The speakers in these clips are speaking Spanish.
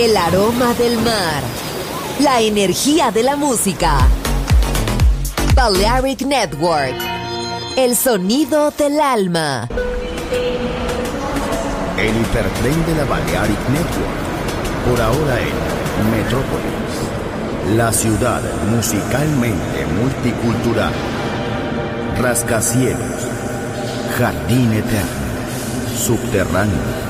El aroma del mar. La energía de la música. Balearic Network. El sonido del alma. El hipertren de la Balearic Network. Por ahora en Metrópolis. La ciudad musicalmente multicultural. Rascacielos. Jardín eterno. Subterráneo.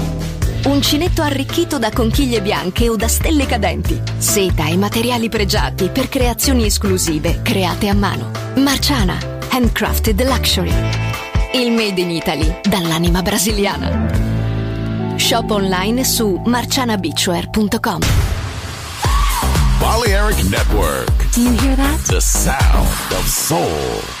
Uncinetto arricchito da conchiglie bianche o da stelle cadenti. Seta e materiali pregiati per creazioni esclusive create a mano. Marciana, handcrafted luxury. Il made in Italy dall'anima brasiliana. Shop online su marcianabeachwear.com. Balearic Network. Do you hear that? The sound of soul.